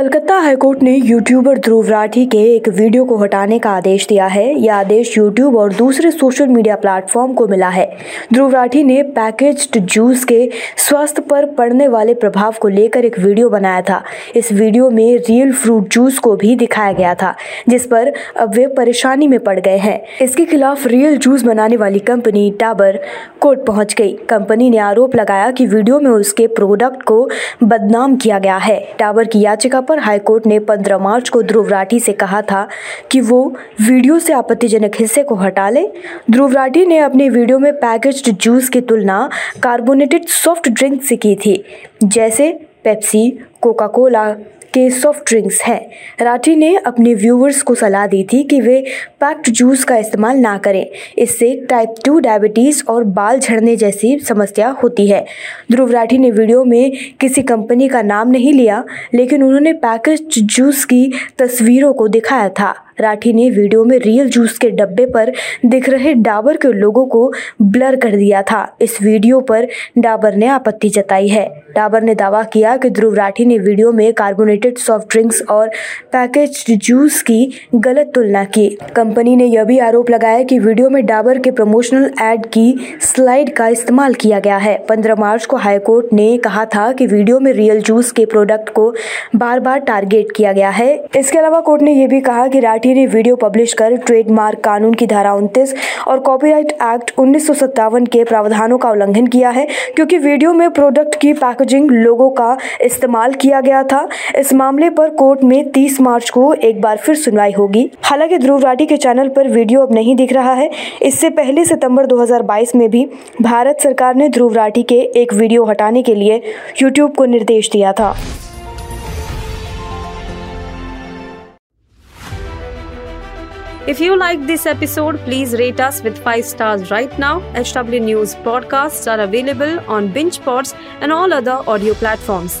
Calcutta high court ने YouTuber Dhruv Rathee के एक वीडियो को हटाने का आदेश दिया है। यह आदेश यूट्यूब और दूसरे सोशल मीडिया प्लेटफॉर्म को मिला है। ध्रुव राठी ने पैकेज्ड जूस के स्वास्थ्य पर पड़ने वाले प्रभाव को लेकर एक वीडियो बनाया था। इस वीडियो में रियल फ्रूट जूस को भी दिखाया गया था, जिस पर अब वे परेशानी में पड़ गए हैं। इसके खिलाफ रियल जूस बनाने वाली कंपनी टाबर कोर्ट पहुँच गई। कंपनी ने आरोप लगाया कि वीडियो में उसके प्रोडक्ट को बदनाम किया गया है। टावर की याचिका पर हाईकोर्ट ने 15 मार्च को ध्रुव राठी से कहा था कि वो वीडियो से आपत्तिजनक हिस्से को हटा ले। ध्रुव राठी ने अपने वीडियो में पैकेज्ड जूस की तुलना कार्बोनेटेड सॉफ्ट ड्रिंक से की थी, जैसे पेप्सी कोका कोला के सॉफ्ट ड्रिंक्स हैं। राठी ने अपने व्यूवर्स को सलाह दी थी कि वे पैक्ड जूस का इस्तेमाल ना करें। इससे टाइप टू डायबिटीज़ और बाल झड़ने जैसी समस्या होती है। ध्रुव राठी ने वीडियो में किसी कंपनी का नाम नहीं लिया, लेकिन उन्होंने पैकेज जूस की तस्वीरों को दिखाया था। राठी ने वीडियो में रियल जूस के डब्बे पर दिख रहे डाबर के लोगों को ब्लर कर दिया था। इस वीडियो पर डाबर ने आपत्ति जताई है। डाबर ने दावा किया कि ध्रुव राठी ने वीडियो में कार्बोनेटेड सॉफ्ट ड्रिंक्स और पैकेज जूस की गलत तुलना की। कंपनी ने यह भी आरोप लगाया कि वीडियो में डाबर के प्रमोशनल एड की स्लाइड का इस्तेमाल किया गया है। पंद्रह मार्च को हाईकोर्ट ने कहा था कि वीडियो में रियल जूस के प्रोडक्ट को बार बार टारगेट किया गया है। इसके अलावा कोर्ट ने यह भी कहा कि राठी ने वीडियो पब्लिश कर ट्रेडमार्क कानून की धारा उनतीस और कॉपीराइट एक्ट उन्नीस सौ सत्तावन के प्रावधानों का उल्लंघन किया है, क्योंकि वीडियो में प्रोडक्ट की पैकेजिंग लोगों का इस्तेमाल किया गया था इस मामले पर कोर्ट में 30 मार्च को एक बार फिर सुनवाई होगी हालाँकि ध्रुव राठी के चैनल पर वीडियो अब नहीं दिख रहा है इससे पहले सितंबर 2022 में भी भारत सरकार ने ध्रुव राठी के एक वीडियो हटाने के लिए यूट्यूब को निर्देश दिया था If you like this episode, please rate us with 5 stars right now. HW News podcasts are available on BingePods and all other audio platforms.